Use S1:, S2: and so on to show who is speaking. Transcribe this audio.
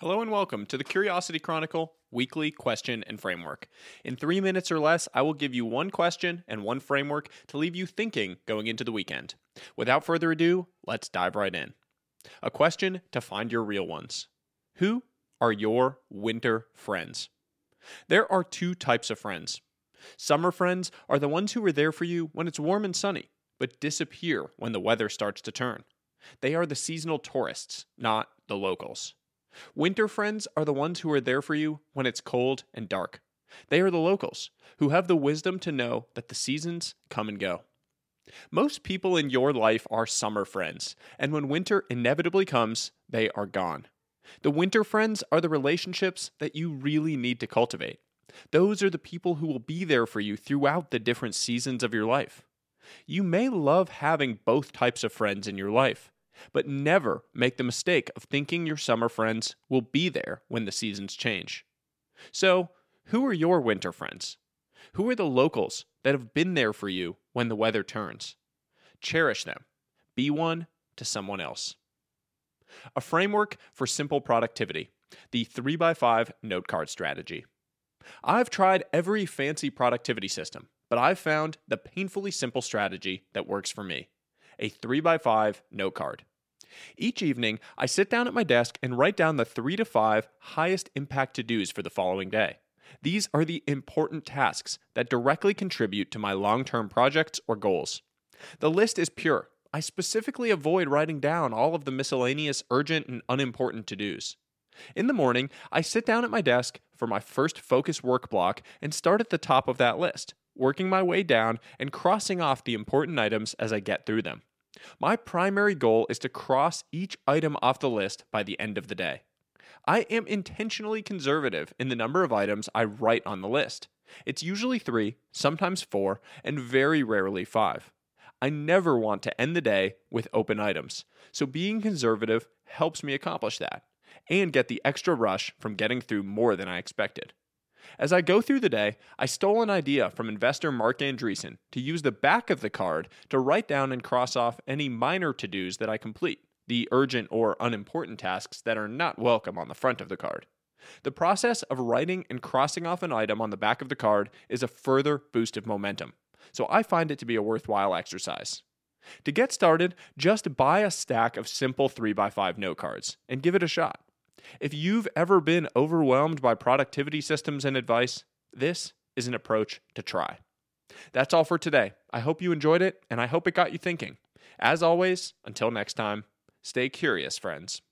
S1: Hello and welcome to the Curiosity Chronicle weekly question and framework. In three minutes or less, I will give you one question and one framework to leave you thinking going into the weekend. Without further ado, let's dive right in. A question to find your real ones Who are your winter friends? There are two types of friends. Summer friends are the ones who are there for you when it's warm and sunny, but disappear when the weather starts to turn. They are the seasonal tourists, not the locals. Winter friends are the ones who are there for you when it's cold and dark. They are the locals who have the wisdom to know that the seasons come and go. Most people in your life are summer friends, and when winter inevitably comes, they are gone. The winter friends are the relationships that you really need to cultivate. Those are the people who will be there for you throughout the different seasons of your life. You may love having both types of friends in your life, but never make the mistake of thinking your summer friends will be there when the seasons change. So, who are your winter friends? Who are the locals that have been there for you when the weather turns? Cherish them. Be one to someone else. A framework for simple productivity the 3x5 note card strategy. I've tried every fancy productivity system, but I've found the painfully simple strategy that works for me a 3x5 note card. Each evening, I sit down at my desk and write down the three to five highest impact to dos for the following day. These are the important tasks that directly contribute to my long term projects or goals. The list is pure. I specifically avoid writing down all of the miscellaneous, urgent, and unimportant to dos. In the morning, I sit down at my desk for my first focus work block and start at the top of that list, working my way down and crossing off the important items as I get through them. My primary goal is to cross each item off the list by the end of the day. I am intentionally conservative in the number of items I write on the list. It's usually three, sometimes four, and very rarely five. I never want to end the day with open items, so being conservative helps me accomplish that and get the extra rush from getting through more than I expected. As I go through the day, I stole an idea from investor Marc Andreessen to use the back of the card to write down and cross off any minor to dos that I complete, the urgent or unimportant tasks that are not welcome on the front of the card. The process of writing and crossing off an item on the back of the card is a further boost of momentum, so I find it to be a worthwhile exercise. To get started, just buy a stack of simple 3x5 note cards and give it a shot. If you've ever been overwhelmed by productivity systems and advice, this is an approach to try. That's all for today. I hope you enjoyed it, and I hope it got you thinking. As always, until next time, stay curious, friends.